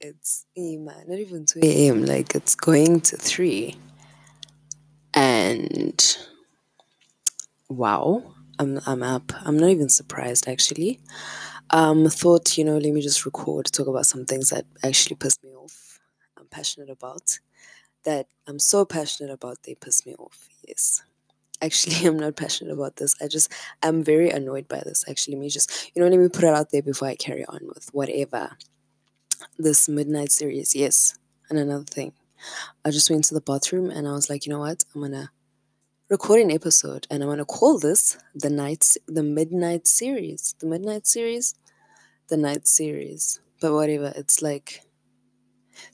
it's not even 2 a.m. Like it's going to 3. And wow, I'm I'm up. I'm not even surprised actually. Um thought, you know, let me just record, talk about some things that actually piss me off. I'm passionate about. That I'm so passionate about they piss me off. Yes. Actually, I'm not passionate about this. I just I'm very annoyed by this. Actually, let me just you know, let me put it out there before I carry on with whatever this midnight series. Yes. And another thing. I just went to the bathroom and I was like, you know what? I'm gonna record an episode and I'm gonna call this the night the midnight series. The midnight series? The night series. But whatever, it's like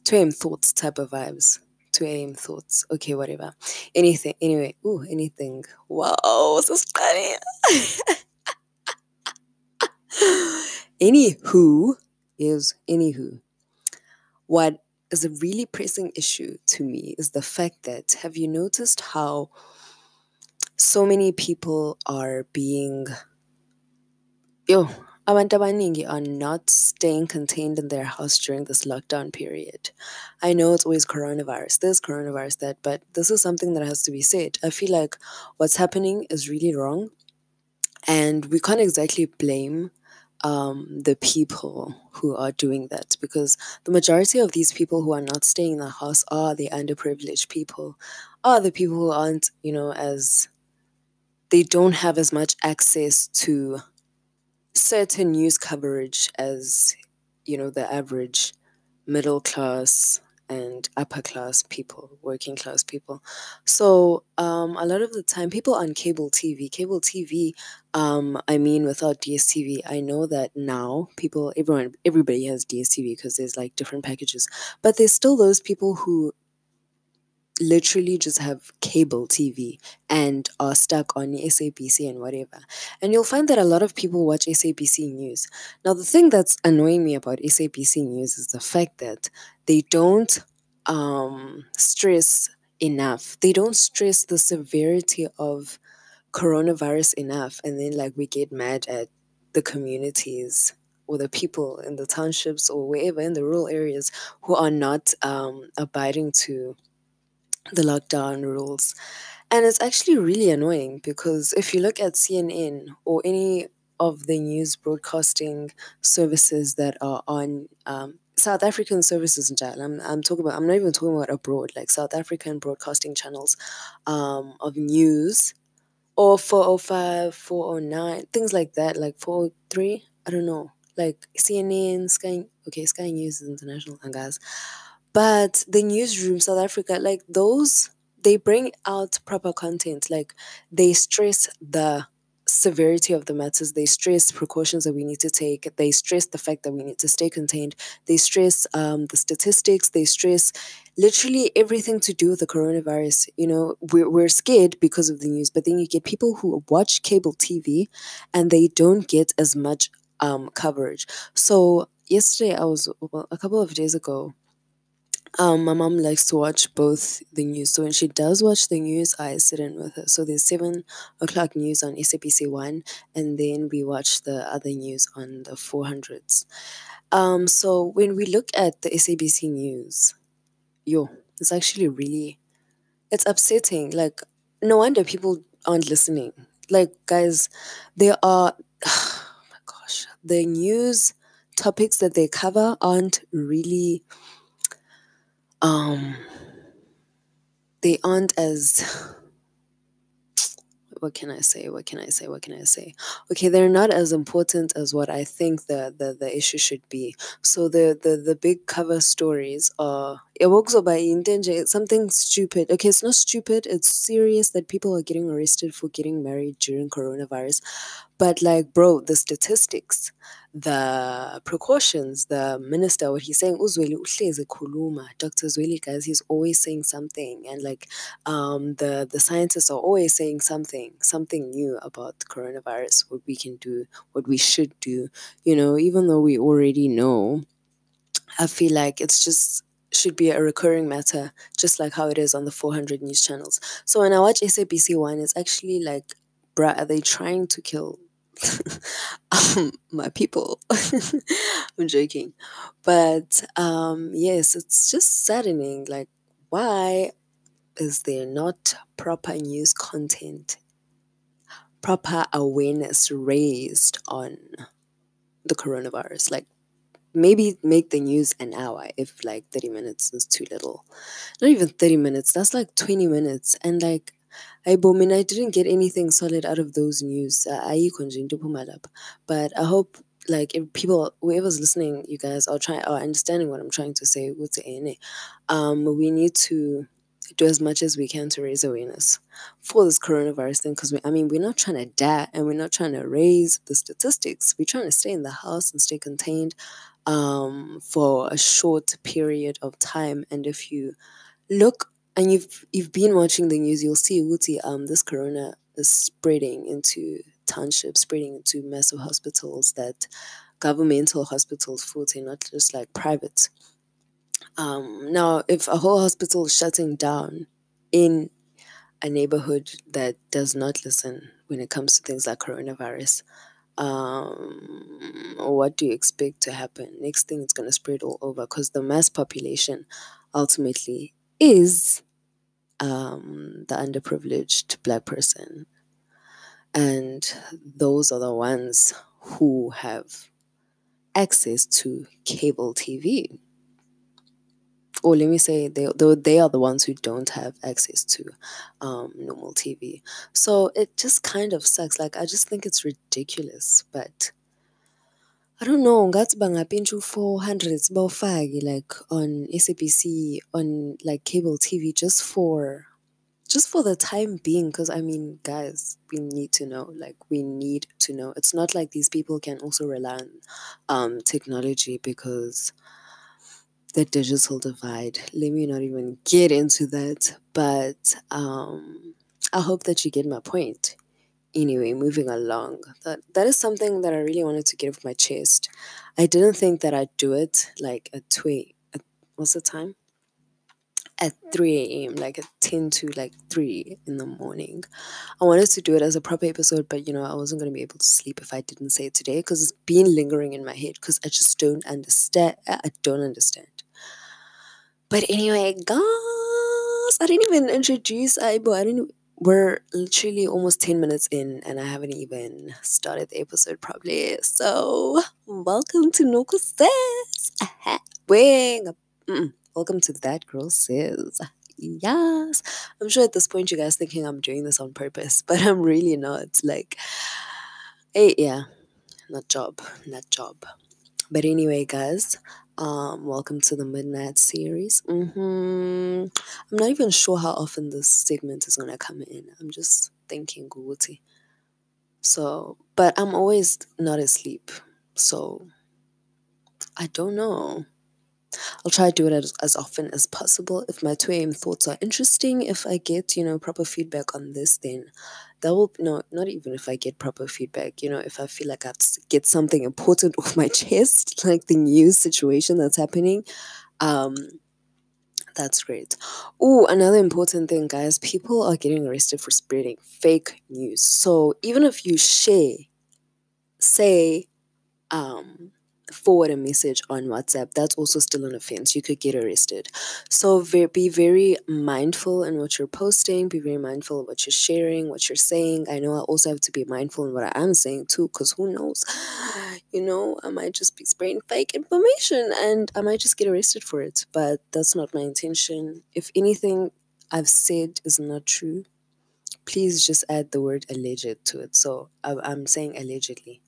2 AM thoughts type of vibes. 2 AM thoughts. Okay, whatever. Anything. Anyway, ooh, anything. Wow, so funny. Anywho is anywho. What is a really pressing issue to me is the fact that have you noticed how so many people are being yo abantu abaningi are not staying contained in their house during this lockdown period. I know it's always coronavirus, this, coronavirus, that, but this is something that has to be said. I feel like what's happening is really wrong, and we can't exactly blame um, the people who are doing that. Because the majority of these people who are not staying in the house are the underprivileged people, are the people who aren't, you know, as they don't have as much access to certain news coverage as, you know, the average middle class and upper class people, working class people. So um, a lot of the time, people on cable TV, cable TV, um, I mean, without DSTV, I know that now people, everyone, everybody has DSTV because there's like different packages, but there's still those people who literally just have cable TV and are stuck on SABC and whatever. And you'll find that a lot of people watch SABC News. Now, the thing that's annoying me about SABC News is the fact that they don't um, stress enough. They don't stress the severity of coronavirus enough. And then, like, we get mad at the communities or the people in the townships or wherever in the rural areas who are not um, abiding to the lockdown rules. And it's actually really annoying because if you look at CNN or any of the news broadcasting services that are on um, South African services in general, I'm, I'm talking about, I'm not even talking about abroad, like South African broadcasting channels um, of news or 405, 409, things like that, like 403, I don't know, like CNN, Sky, okay, Sky News is international, and guys. But the newsroom, South Africa, like those, they bring out proper content. Like they stress the severity of the matters. They stress precautions that we need to take. They stress the fact that we need to stay contained. They stress um, the statistics. They stress literally everything to do with the coronavirus. You know, we're, we're scared because of the news, but then you get people who watch cable TV and they don't get as much um, coverage. So yesterday, I was, well, a couple of days ago, um, my mom likes to watch both the news. So when she does watch the news, I sit in with her. So there's seven o'clock news on SABC One, and then we watch the other news on the 400s. Um, so when we look at the SABC news, yo, it's actually really, it's upsetting. Like, no wonder people aren't listening. Like, guys, there are, oh my gosh, the news topics that they cover aren't really um they aren't as what can I say? What can I say? What can I say? Okay, they're not as important as what I think the the, the issue should be. So the, the the big cover stories are it's something stupid. Okay, it's not stupid, it's serious that people are getting arrested for getting married during coronavirus. But like bro, the statistics the precautions, the minister, what he's saying. Dr. Zweli, guys, he's always saying something. And like um, the, the scientists are always saying something, something new about coronavirus, what we can do, what we should do. You know, even though we already know, I feel like it's just should be a recurring matter, just like how it is on the 400 news channels. So when I watch SABC One, it's actually like, bruh, are they trying to kill um, my people. I'm joking. But um, yes, it's just saddening. Like, why is there not proper news content, proper awareness raised on the coronavirus? Like, maybe make the news an hour if like 30 minutes is too little. Not even 30 minutes, that's like 20 minutes. And like, I mean, I didn't get anything solid out of those news. I But I hope like if people whoever's listening, you guys are trying are understanding what I'm trying to say with Um we need to do as much as we can to raise awareness for this coronavirus thing because I mean we're not trying to die and we're not trying to raise the statistics. We're trying to stay in the house and stay contained um, for a short period of time. And if you look and you've you've been watching the news, you'll see Uti, um this corona is spreading into townships, spreading into massive hospitals that governmental hospitals futhi, not just like private. Um, now, if a whole hospital is shutting down in a neighborhood that does not listen when it comes to things like coronavirus, um, what do you expect to happen? Next thing, it's going to spread all over because the mass population ultimately is um, the underprivileged black person. And those are the ones who have access to cable TV. Or let me say, they, they are the ones who don't have access to um, normal TV. So it just kind of sucks. Like, I just think it's ridiculous. But I don't know, ngathi bangapintsha u-400 bawufake like on SABC, on like cable TV just for just for the time being because I mean guys we need to know like we need to know it's not like these people can also rely on um technology because the digital divide let me not even get into that but um I hope that you get my point anyway, moving along. That that is something that I really wanted to get off my chest. I didn't think that I'd do it like at two at what's the time? At 3 a.m., like at 10 to like 3 in the morning. I wanted to do it as a proper episode, but you know, I wasn't going to be able to sleep if I didn't say it today because it's been lingering in my head because I just don't understand. I don't understand. But anyway, guys, I didn't even introduce Aibo. I didn't we're literally almost 10 minutes in and I haven't even started the episode properly. So, welcome to Noko Says. Wing. Welcome to That Girl Says. Yes. I'm sure at this point you guys thinking I'm doing this on purpose, but I'm really not. Like, hey, yeah, not job, not job. But anyway, guys, um, welcome to the Midnight series. Mm-hmm. I'm not even sure how often this segment is gonna come in. I'm just thinking, Guti. So, but I'm always not asleep. So, I don't know. I'll try to do it as, as often as possible. If my 2 a.m. thoughts are interesting, if I get, you know, proper feedback on this, then that will no not even if i get proper feedback you know if i feel like i get something important off my chest like the news situation that's happening um that's great. Oh another important thing guys people are getting arrested for spreading fake news. So even if you share say um forward a message on WhatsApp, that's also still an offense. You could get arrested. So be very mindful in what you're posting. Be very mindful of what you're sharing, what you're saying. I know I also have to be mindful in what I am saying too, because who knows? You know, I might just be spreading fake information and I might just get arrested for it. But that's not my intention. If anything I've said is not true, please just add the word alleged to it. So I'm saying allegedly.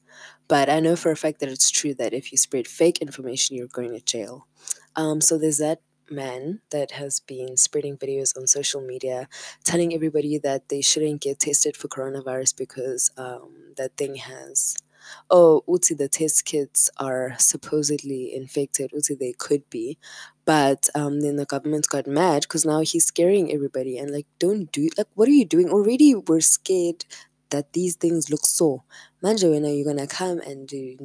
But I know for a fact that it's true that if you spread fake information, you're going to jail. Um, so there's that man that has been spreading videos on social media telling everybody that they shouldn't get tested for coronavirus because um, that thing has oh uti the test kits are supposedly infected uti they could be but um, then the government got mad because now he's scaring everybody and like don't do like what are you doing already we're scared that these things look so. Manje when you're gonna come and do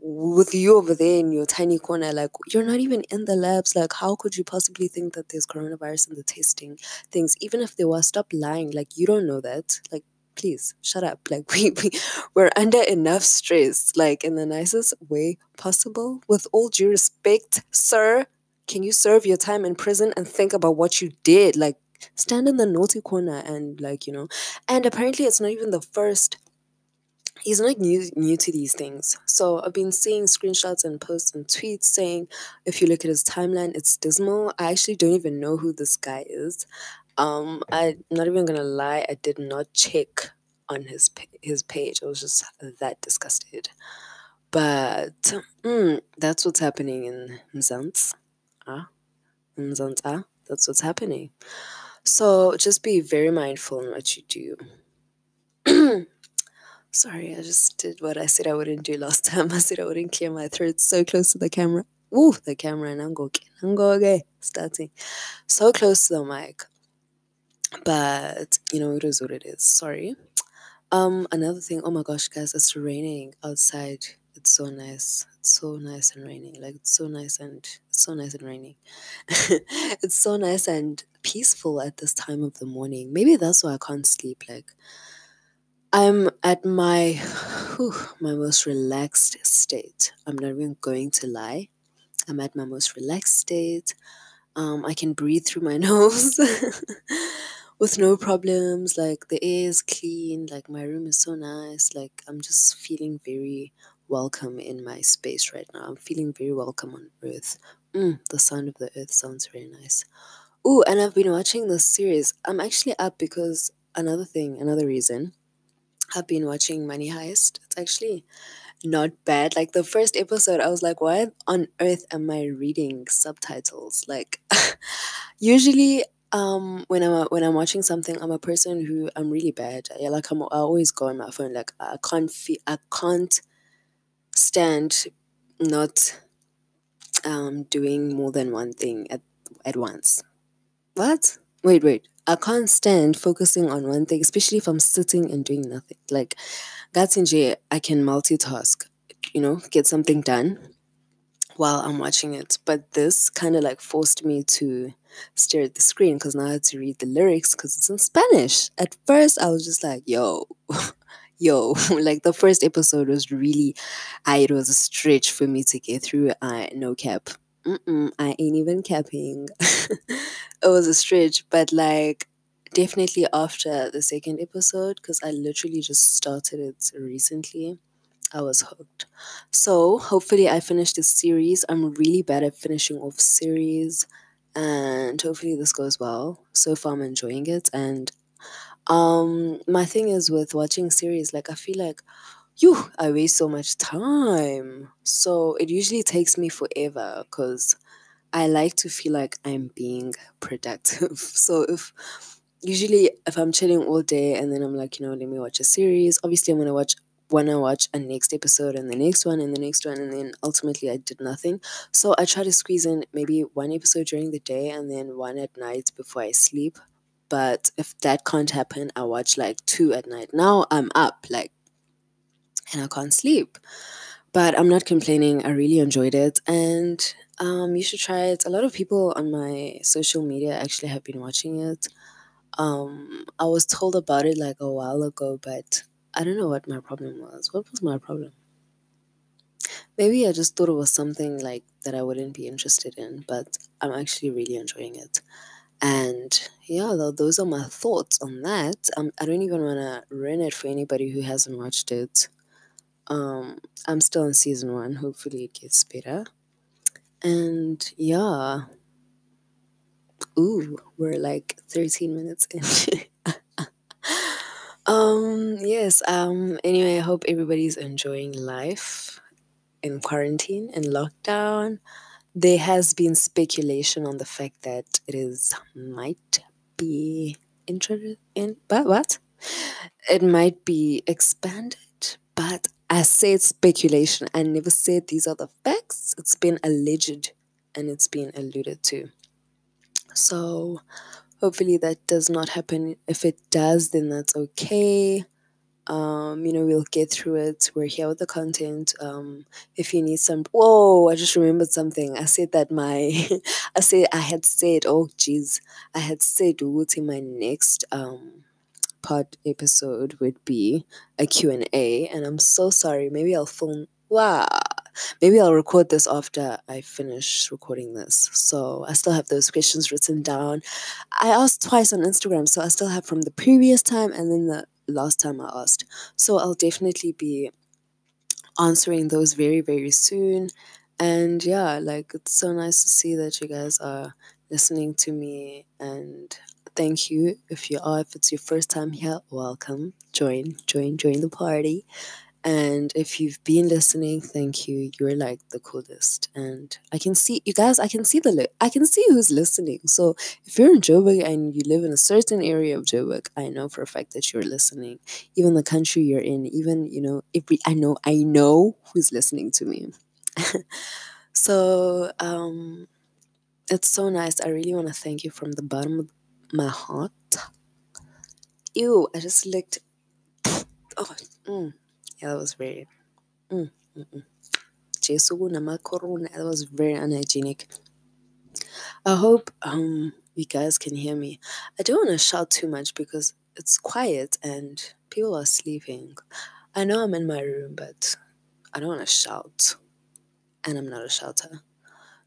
with you over there in your tiny corner, like you're not even in the labs. Like how could you possibly think that there's coronavirus in the testing things? Even if there was, stop lying. Like you don't know that. Like please shut up. Like we, we we're under enough stress, like in the nicest way possible. With all due respect, sir, can you serve your time in prison and think about what you did? Like stand in the naughty corner and like, you know. And apparently it's not even the first he's not new new to these things. So I've been seeing screenshots and posts and tweets saying if you look at his timeline, it's dismal. I actually don't even know who this guy is. Um, I'm not even gonna lie, I did not check on his his page. I was just that disgusted. But mm, that's what's happening in Mzansi. Ah. Ah, that's what's happening. So just be very mindful in what you do. Sorry, I just did what I said I wouldn't do last time. I said I wouldn't clear my throat so close to the camera. Ooh, the camera and I'm going, I'm going, starting so close to the mic. But you know, it is what it is. Sorry. Um, another thing. Oh my gosh, guys, it's raining outside. It's so nice. It's so nice and raining. Like it's so nice and so nice and raining. it's so nice and peaceful at this time of the morning. Maybe that's why I can't sleep. Like I'm at my whew, my most relaxed state. I'm not even going to lie. I'm at my most relaxed state. Um, I can breathe through my nose with no problems. Like the air is clean. Like my room is so nice. Like I'm just feeling very welcome in my space right now. I'm feeling very welcome on earth. Mm, the sound of the earth sounds very nice. Oh, and I've been watching this series. I'm actually up because another thing, another reason I've been watching Money Heist. It's actually not bad. Like the first episode, I was like, why on earth am I reading subtitles? Like, usually, um, when I'm when I'm watching something, I'm a person who I'm really bad. Yeah, like I'm I always go on my phone. Like I can't feel I can't stand not um doing more than one thing at at once. What? Wait, wait. I can't stand focusing on one thing, especially if I'm sitting and doing nothing. Like, Gatsinje, I can multitask, you know, get something done while I'm watching it. But this kind of like forced me to stare at the screen because now I had to read the lyrics because it's in Spanish. At first, I was just like, yo, yo, like the first episode was really, it was a stretch for me to get through. I, no cap. Mm-mm, I ain't even capping. it was a stretch, but like definitely after the second episode, because I literally just started it recently, I was hooked. So hopefully I finish this series. I'm really bad at finishing off series, and hopefully this goes well. So far, I'm enjoying it, and um, my thing is with watching series, like I feel like you I waste so much time. So it usually takes me forever because I like to feel like I'm being productive. so if usually if I'm chilling all day and then I'm like, you know, let me watch a series, obviously I'm gonna watch wanna watch a next episode and the next one and the next one and then ultimately I did nothing. So I try to squeeze in maybe one episode during the day and then one at night before I sleep. But if that can't happen, I watch like two at night. Now I'm up like and I can't sleep. But I'm not complaining. I really enjoyed it. And um, you should try it. A lot of people on my social media actually have been watching it. Um, I was told about it like a while ago, but I don't know what my problem was. What was my problem? Maybe I just thought it was something like that I wouldn't be interested in, but I'm actually really enjoying it. And yeah, those are my thoughts on that. Um, I don't even want to ruin it for anybody who hasn't watched it. Um, I'm still in season one. Hopefully, it gets better. And yeah. Ooh, we're like 13 minutes in. um, yes. Um, anyway, I hope everybody's enjoying life in quarantine and lockdown. There has been speculation on the fact that it is might be introduced in, but what? It might be expanded, but I said speculation. I never said these are the facts. It's been alleged and it's been alluded to. So hopefully that does not happen. If it does, then that's okay. Um, you know, we'll get through it. We're here with the content. Um, if you need some, whoa, I just remembered something. I said that my, I said I had said, oh jeez, I had said in my next um pod episode would be a Q&A and I'm so sorry. Maybe I'll film wow. Maybe I'll record this after I finish recording this. So I still have those questions written down. I asked twice on Instagram, so I still have from the previous time and then the last time I asked. So I'll definitely be answering those very, very soon. And yeah, like it's so nice to see that you guys are listening to me and thank you if you are if it's your first time here welcome join join join the party and if you've been listening, thank you. You're like the coolest. And I can see you guys, I can see the li- I can see who's listening. So if you're in Joburg and you live in a certain area of Joburg, I know for a fact that you're listening. Even the country you're in, even, you know, every I know I know who's listening to me. so um it's so nice. I really want to thank you from the bottom of my heart. Ew, I just licked oh mm. Yeah, that was very. Mm, mm, mm. that was very unhygienic. I hope um you guys can hear me. I don't want to shout too much because it's quiet and people are sleeping. I know I'm in my room, but I don't want to shout, and I'm not a shouter.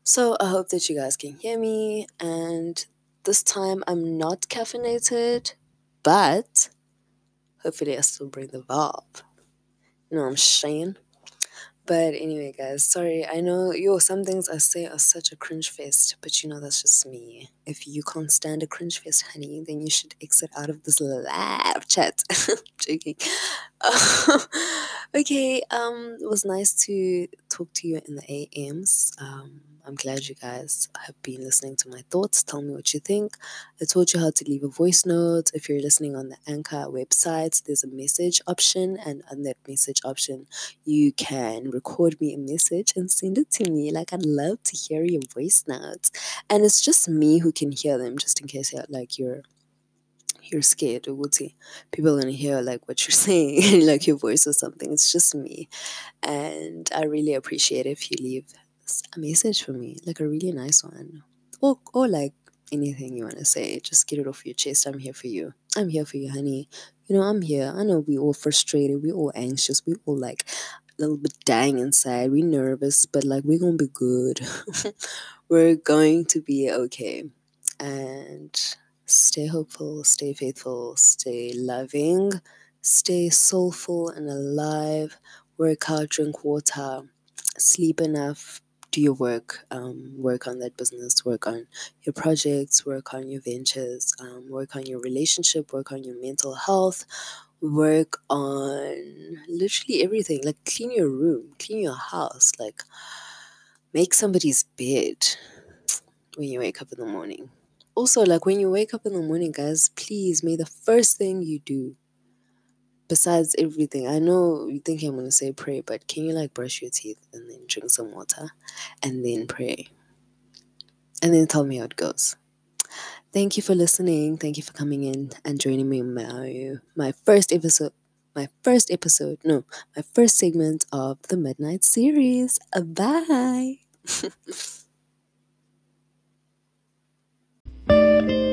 So I hope that you guys can hear me. And this time I'm not caffeinated, but hopefully I still bring the vibe. You know I'm saying? But anyway, guys, sorry. I know, yo, some things I say are such a cringe fest, but you know, that's just me. If you can't stand a cringe fest, honey, then you should exit out of this live chat. Joking. okay, um, it was nice to talk to you in the AMs. Um, I'm glad you guys have been listening to my thoughts. Tell me what you think. I told you how to leave a voice note. If you're listening on the Anchor website, there's a message option, and on that message option, you can record me a message and send it to me. Like, I'd love to hear your voice notes. And it's just me who can hear them, just in case like you're you're scared what people are gonna hear like what you're saying like your voice or something it's just me and i really appreciate if you leave a message for me, like a really nice one, or or like anything you want to say. Just get it off your chest. I'm here for you. I'm here for you, honey. You know, I'm here. I know we all frustrated. We all anxious. We all like a little bit dying inside. We nervous, but like we're gonna be good. we're going to be okay. And stay hopeful, stay faithful, stay loving, stay soulful and alive. Work hard, drink water, sleep enough, do your work, um, work on that business, work on your projects, work on your ventures, um, work on your relationship, work on your mental health, work on literally everything. Like clean your room, clean your house, like make somebody's bed when you wake up in the morning. Also, like when you wake up in the morning, guys, please may the first thing you do besides everything, I know you think I'm gonna say pray, but can you like brush your teeth and then drink some water and then pray? And then tell me how it goes. Thank you for listening. Thank you for coming in and joining me my my first episode my first episode, no, my first segment of the Midnight series. Bye. Bye.